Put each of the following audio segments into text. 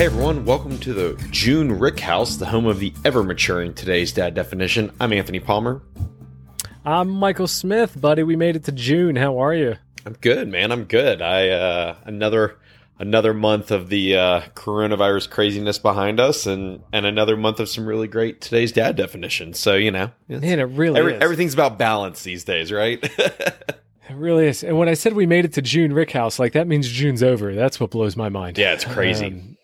Hey everyone, welcome to the June Rick House, the home of the ever maturing today's dad definition. I'm Anthony Palmer. I'm Michael Smith, buddy. We made it to June. How are you? I'm good, man. I'm good. I uh another another month of the uh, coronavirus craziness behind us, and and another month of some really great today's dad definitions. So you know, man, it really every, is. everything's about balance these days, right? It really is. And when I said we made it to June Rick House, like that means June's over. That's what blows my mind. Yeah, it's crazy. Um,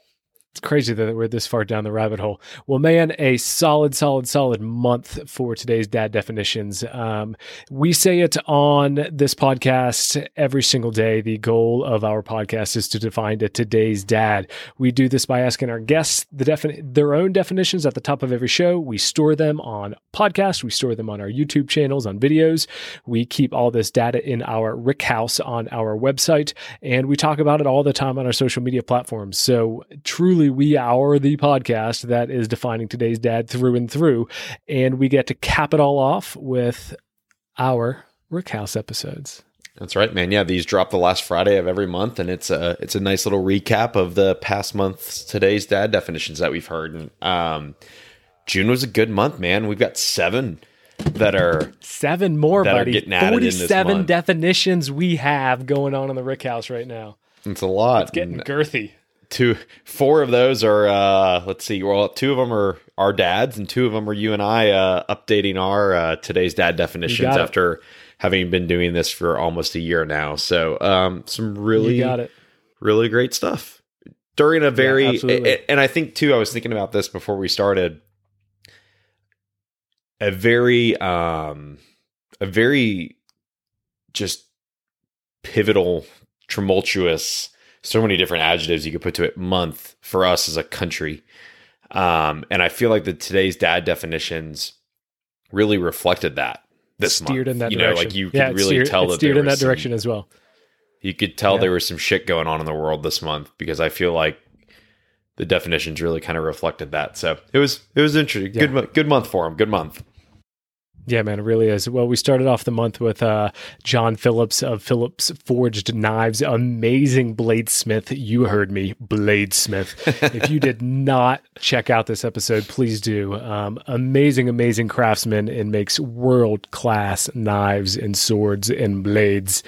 it's crazy that we're this far down the rabbit hole. Well, man, a solid, solid, solid month for today's dad definitions. Um, we say it on this podcast every single day. The goal of our podcast is to define a today's dad. We do this by asking our guests the defini- their own definitions at the top of every show. We store them on podcast. We store them on our YouTube channels, on videos. We keep all this data in our Rick House on our website, and we talk about it all the time on our social media platforms. So truly we are the podcast that is defining today's dad through and through. And we get to cap it all off with our Rick House episodes. That's right, man. Yeah, these drop the last Friday of every month, and it's a it's a nice little recap of the past month's today's dad definitions that we've heard. And um, June was a good month, man. We've got seven that are seven more, that buddy. Forty-seven definitions we have going on in the Rick House right now. It's a lot. It's getting girthy two four of those are uh let's see well two of them are our dads and two of them are you and i uh updating our uh today's dad definitions after having been doing this for almost a year now. So um some really got it. really great stuff. During a very yeah, and i think too i was thinking about this before we started. A very um a very just pivotal tumultuous so many different adjectives you could put to it month for us as a country. Um, and I feel like the today's dad definitions really reflected that this steered month. in that you direction. know, like you yeah, could really steered, tell that steered in that some, direction as well. You could tell yeah. there was some shit going on in the world this month because I feel like the definitions really kind of reflected that. So it was it was interesting. Yeah. Good good month for him. Good month. Yeah, man, it really is. Well, we started off the month with uh, John Phillips of Phillips Forged Knives, amazing bladesmith. You heard me, bladesmith. if you did not check out this episode, please do. Um, amazing, amazing craftsman and makes world class knives and swords and blades.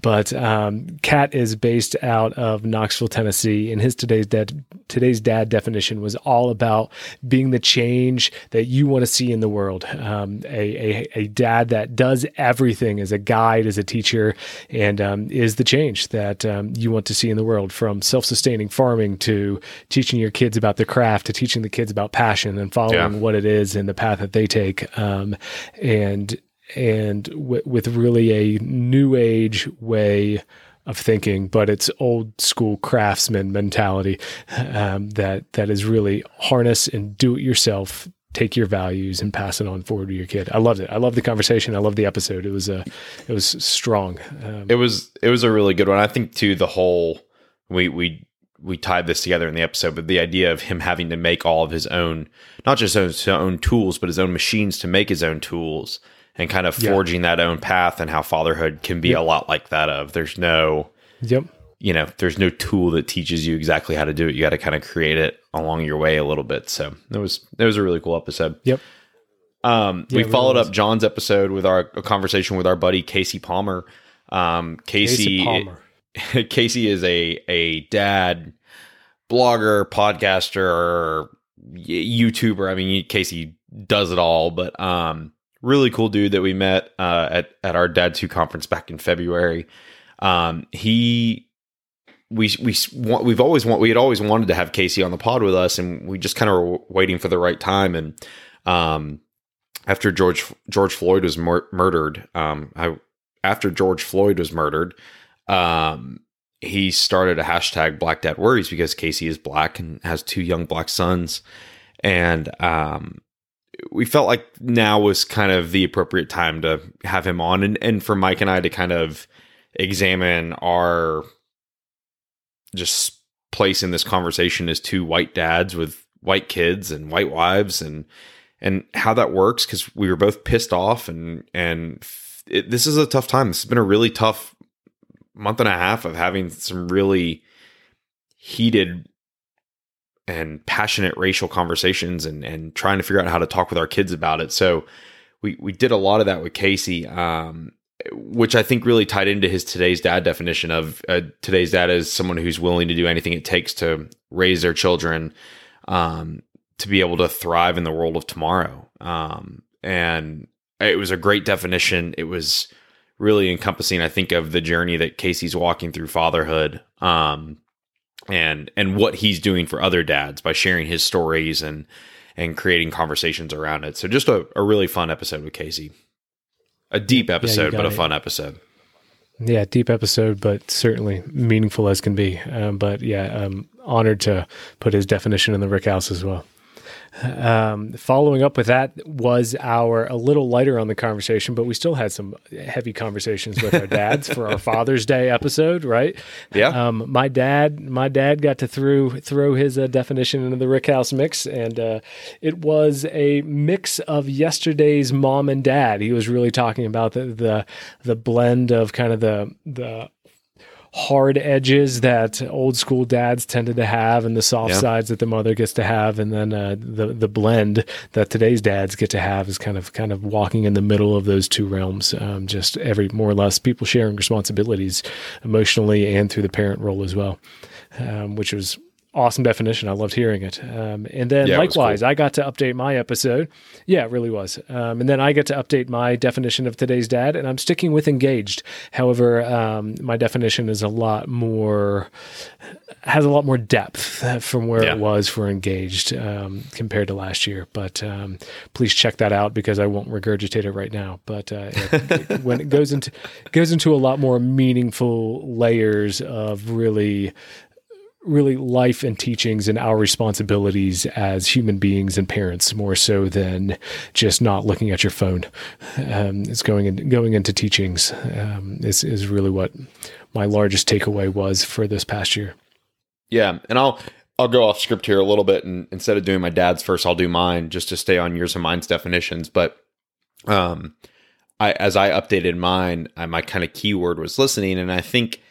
But um, Cat is based out of Knoxville, Tennessee, and his today's dad today's dad definition was all about being the change that you want to see in the world. Um, a a, a dad that does everything as a guide, as a teacher, and um, is the change that um, you want to see in the world from self sustaining farming to teaching your kids about the craft to teaching the kids about passion and following yeah. what it is and the path that they take. Um, and and w- with really a new age way of thinking, but it's old school craftsman mentality um, that that is really harness and do it yourself take your values and pass it on forward to your kid. I loved it. I loved the conversation. I loved the episode. It was a, uh, it was strong. Um, it was, it was a really good one. I think too, the whole, we, we, we tied this together in the episode, but the idea of him having to make all of his own, not just his own tools, but his own machines to make his own tools and kind of forging yeah. that own path and how fatherhood can be yep. a lot like that of there's no, yep you know, there's no tool that teaches you exactly how to do it. You got to kind of create it along your way a little bit. So that was that was a really cool episode. Yep. Um, yeah, we followed up John's episode with our conversation with our buddy Casey Palmer. Um, Casey, Casey, Palmer. Casey is a a dad, blogger, podcaster, YouTuber. I mean, Casey does it all, but um, really cool dude that we met uh, at at our Dad Two conference back in February. Um, he we we we've always want we had always wanted to have Casey on the pod with us, and we just kind of were waiting for the right time. And um, after George George Floyd was mur- murdered, um, I, after George Floyd was murdered, um, he started a hashtag Black Dad Worries because Casey is black and has two young black sons, and um, we felt like now was kind of the appropriate time to have him on, and and for Mike and I to kind of examine our just place in this conversation as two white dads with white kids and white wives and and how that works because we were both pissed off and and it, this is a tough time. This has been a really tough month and a half of having some really heated and passionate racial conversations and and trying to figure out how to talk with our kids about it. So we we did a lot of that with Casey, um, which I think really tied into his today's dad definition of uh, today's dad is someone who's willing to do anything it takes to raise their children um, to be able to thrive in the world of tomorrow. Um, and it was a great definition. It was really encompassing, I think, of the journey that Casey's walking through fatherhood. Um, and and what he's doing for other dads by sharing his stories and and creating conversations around it. So just a, a really fun episode with Casey. A deep episode, yeah, but a fun episode. Yeah, deep episode, but certainly meaningful as can be. Um, but yeah, I'm honored to put his definition in the Rick House as well. Um, following up with that was our a little lighter on the conversation, but we still had some heavy conversations with our dads for our Father's Day episode, right? Yeah. Um, my dad, my dad got to throw throw his uh, definition into the Rick House mix, and uh, it was a mix of yesterday's mom and dad. He was really talking about the the, the blend of kind of the the hard edges that old school dads tended to have and the soft yeah. sides that the mother gets to have and then uh, the the blend that today's dads get to have is kind of kind of walking in the middle of those two realms um, just every more or less people sharing responsibilities emotionally and through the parent role as well um, which was awesome definition. I loved hearing it. Um, and then yeah, likewise, cool. I got to update my episode. Yeah, it really was. Um, and then I get to update my definition of today's dad, and I'm sticking with engaged. However, um, my definition is a lot more has a lot more depth from where yeah. it was for engaged um, compared to last year. But um, please check that out because I won't regurgitate it right now. But uh, it, when it goes into goes into a lot more meaningful layers of really really life and teachings and our responsibilities as human beings and parents more so than just not looking at your phone. Um, it's going in, going into teachings um, is is really what my largest takeaway was for this past year. Yeah, and I'll I'll go off script here a little bit, and instead of doing my dad's first, I'll do mine just to stay on yours and mine's definitions. But um, I as I updated mine, I, my kind of keyword was listening, and I think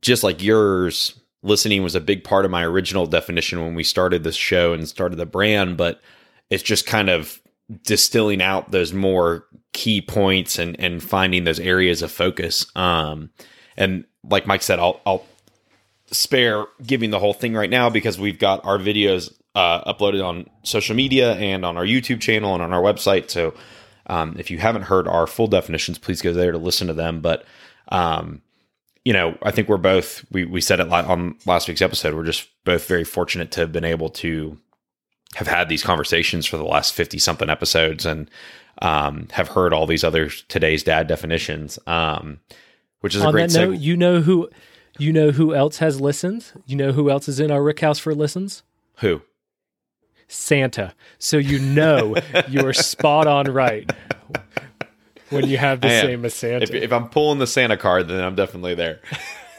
just like yours listening was a big part of my original definition when we started this show and started the brand, but it's just kind of distilling out those more key points and and finding those areas of focus. Um, and like Mike said, I'll I'll spare giving the whole thing right now because we've got our videos uh, uploaded on social media and on our YouTube channel and on our website. So um, if you haven't heard our full definitions, please go there to listen to them. But um, you know, I think we're both we we said it on last week's episode. We're just both very fortunate to have been able to have had these conversations for the last fifty something episodes and um, have heard all these other today's dad definitions, um, which is on a great. That note, you know who you know who else has listened. You know who else is in our Rick House for listens. Who? Santa. So you know you're spot on right when you have the same as Santa. If, if, I'm pulling the Santa card, then I'm definitely there.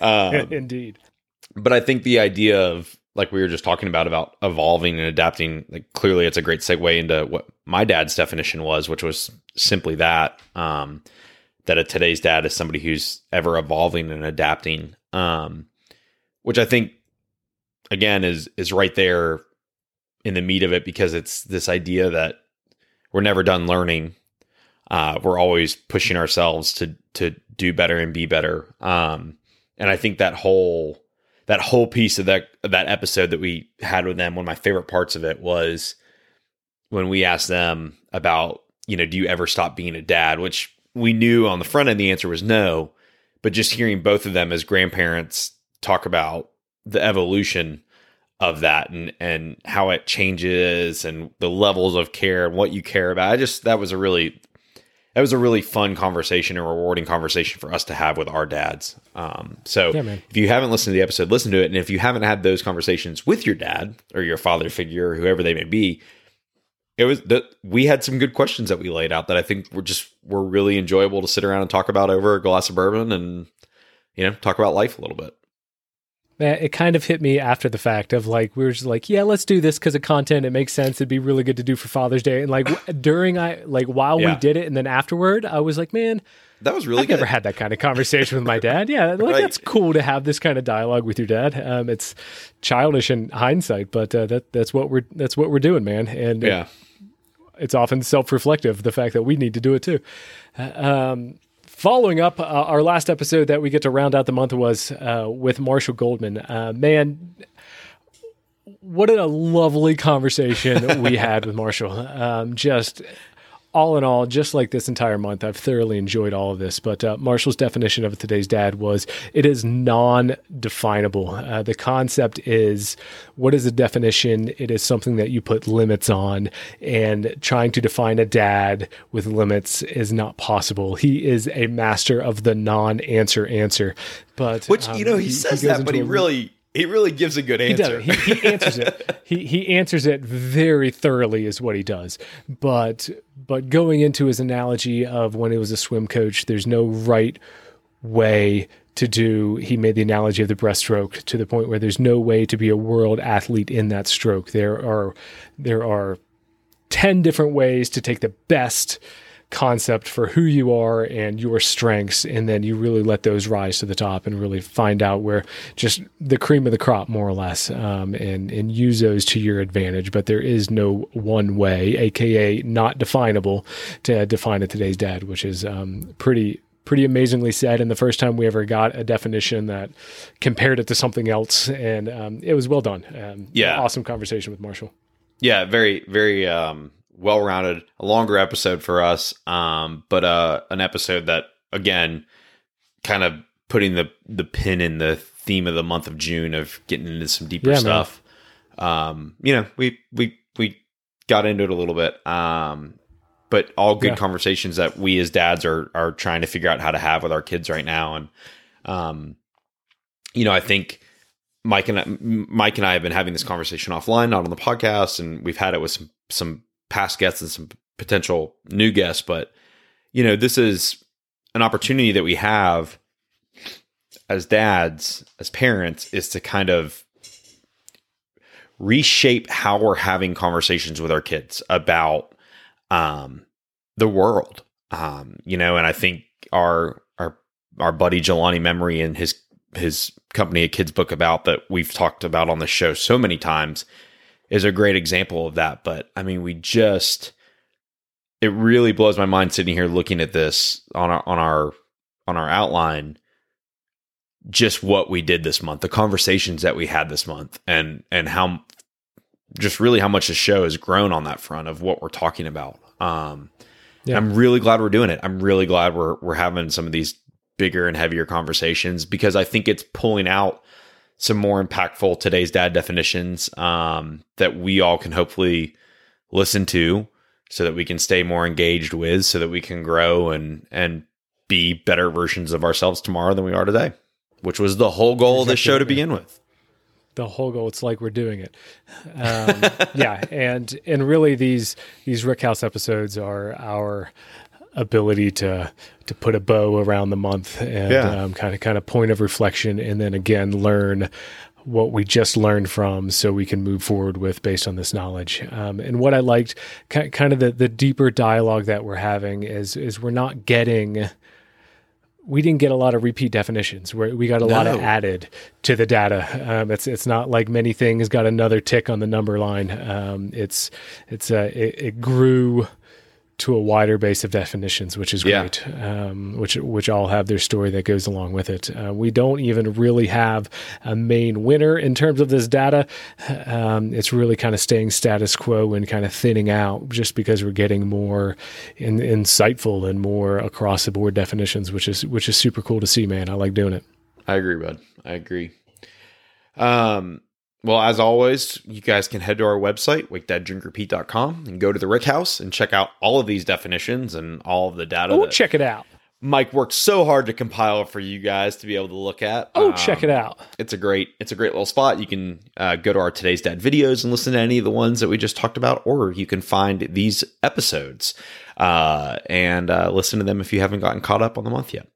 Um, Indeed. But I think the idea of like we were just talking about about evolving and adapting, like clearly it's a great segue into what my dad's definition was, which was simply that. Um, that a today's dad is somebody who's ever evolving and adapting. Um, which I think again is is right there in the meat of it because it's this idea that we're never done learning uh, we're always pushing ourselves to to do better and be better. Um, and I think that whole that whole piece of that of that episode that we had with them, one of my favorite parts of it was when we asked them about, you know, do you ever stop being a dad? Which we knew on the front end the answer was no, but just hearing both of them as grandparents talk about the evolution of that and and how it changes and the levels of care and what you care about. I just that was a really that was a really fun conversation and rewarding conversation for us to have with our dads. Um, so yeah, if you haven't listened to the episode, listen to it. And if you haven't had those conversations with your dad or your father figure, or whoever they may be, it was that we had some good questions that we laid out that I think were just were really enjoyable to sit around and talk about over a glass of bourbon and you know talk about life a little bit. It kind of hit me after the fact of like we were just like yeah let's do this because of content it makes sense it'd be really good to do for father's day and like during i like while yeah. we did it and then afterward i was like man that was really I've good. never had that kind of conversation with my dad. Yeah, like right. that's cool to have this kind of dialogue with your dad. Um, it's childish in hindsight, but uh, that that's what we're that's what we're doing, man. And yeah, it, it's often self-reflective the fact that we need to do it too. Uh, um, Following up, uh, our last episode that we get to round out the month was uh, with Marshall Goldman. Uh, man, what a lovely conversation we had with Marshall. Um, just all in all, just like this entire month, I've thoroughly enjoyed all of this. But uh, Marshall's definition of today's dad was it is non definable. Uh, the concept is what is the definition? It is something that you put limits on, and trying to define a dad with limits is not possible. He is a master of the non answer answer. But which, um, you know, he, he says he that, but he really he really gives a good answer. He. He, he answers it. He he answers it very thoroughly, is what he does. But but going into his analogy of when he was a swim coach, there's no right way to do. He made the analogy of the breaststroke to the point where there's no way to be a world athlete in that stroke. There are there are ten different ways to take the best concept for who you are and your strengths and then you really let those rise to the top and really find out where just the cream of the crop more or less um, and and use those to your advantage. But there is no one way aka not definable to define a today's dad which is um, pretty pretty amazingly said. And the first time we ever got a definition that compared it to something else and um, it was well done. Um, yeah. awesome conversation with marshall. Yeah very very um well rounded, a longer episode for us, um, but uh, an episode that again, kind of putting the the pin in the theme of the month of June of getting into some deeper yeah, stuff. Um, you know, we we we got into it a little bit, um, but all good yeah. conversations that we as dads are are trying to figure out how to have with our kids right now, and um, you know, I think. Mike and I, Mike and I have been having this conversation offline, not on the podcast, and we've had it with some some past guests and some potential new guests, but you know, this is an opportunity that we have as dads, as parents, is to kind of reshape how we're having conversations with our kids about um, the world. Um, you know, and I think our our our buddy Jelani Memory and his his company, a kids book about that we've talked about on the show so many times is a great example of that. But I mean, we just it really blows my mind sitting here looking at this on our on our on our outline just what we did this month the conversations that we had this month and and how just really how much the show has grown on that front of what we're talking about um yeah. i'm really glad we're doing it i'm really glad we're we're having some of these bigger and heavier conversations because i think it's pulling out some more impactful today's dad definitions um, that we all can hopefully listen to so that we can stay more engaged with so that we can grow and and be better versions of ourselves tomorrow than we are today which was the whole goal of this show to begin with. The whole goal. It's like we're doing it. Um, yeah. And and really these these rick house episodes are our ability to to put a bow around the month and yeah. um, kind of kind of point of reflection, and then again learn what we just learned from so we can move forward with based on this knowledge. Um, and what I liked, kind of the, the deeper dialogue that we're having is, is we're not getting, we didn't get a lot of repeat definitions where we got a no. lot of added to the data. Um, it's, it's not like many things got another tick on the number line. Um, it's, it's, uh, it, it grew, to a wider base of definitions, which is great. Yeah. Um, which which all have their story that goes along with it. Uh, we don't even really have a main winner in terms of this data. Um, it's really kind of staying status quo and kind of thinning out, just because we're getting more in, insightful and more across the board definitions, which is which is super cool to see. Man, I like doing it. I agree, bud. I agree. Um, well, as always, you guys can head to our website, wakedadDrinkRepeat.com, and go to the Rick House and check out all of these definitions and all of the data. Oh, check it out. Mike worked so hard to compile for you guys to be able to look at. Oh, um, check it out! It's a great, it's a great little spot. You can uh, go to our today's dad videos and listen to any of the ones that we just talked about, or you can find these episodes uh, and uh, listen to them if you haven't gotten caught up on the month yet.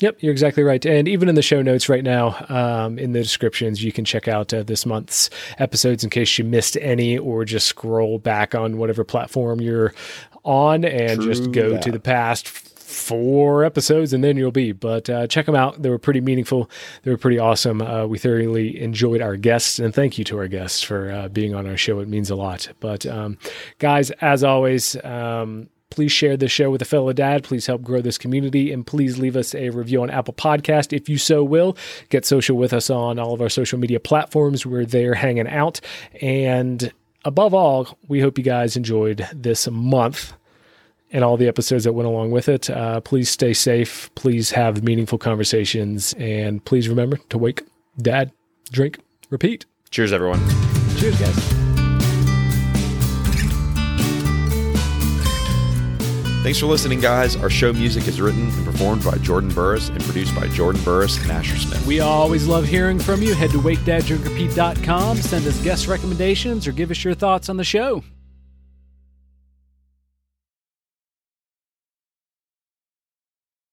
Yep, you're exactly right. And even in the show notes right now, um, in the descriptions, you can check out uh, this month's episodes in case you missed any, or just scroll back on whatever platform you're on and True just go that. to the past four episodes and then you'll be. But uh, check them out. They were pretty meaningful. They were pretty awesome. Uh, we thoroughly enjoyed our guests, and thank you to our guests for uh, being on our show. It means a lot. But um, guys, as always, um, Please share this show with a fellow dad. Please help grow this community. And please leave us a review on Apple Podcast if you so will. Get social with us on all of our social media platforms. We're there hanging out. And above all, we hope you guys enjoyed this month and all the episodes that went along with it. Uh, please stay safe. Please have meaningful conversations. And please remember to wake, dad, drink, repeat. Cheers, everyone. Cheers, guys. Thanks for listening, guys. Our show music is written and performed by Jordan Burris and produced by Jordan Burris and Asher Smith. We always love hearing from you. Head to wakedaddrinkrepeat.com, send us guest recommendations, or give us your thoughts on the show.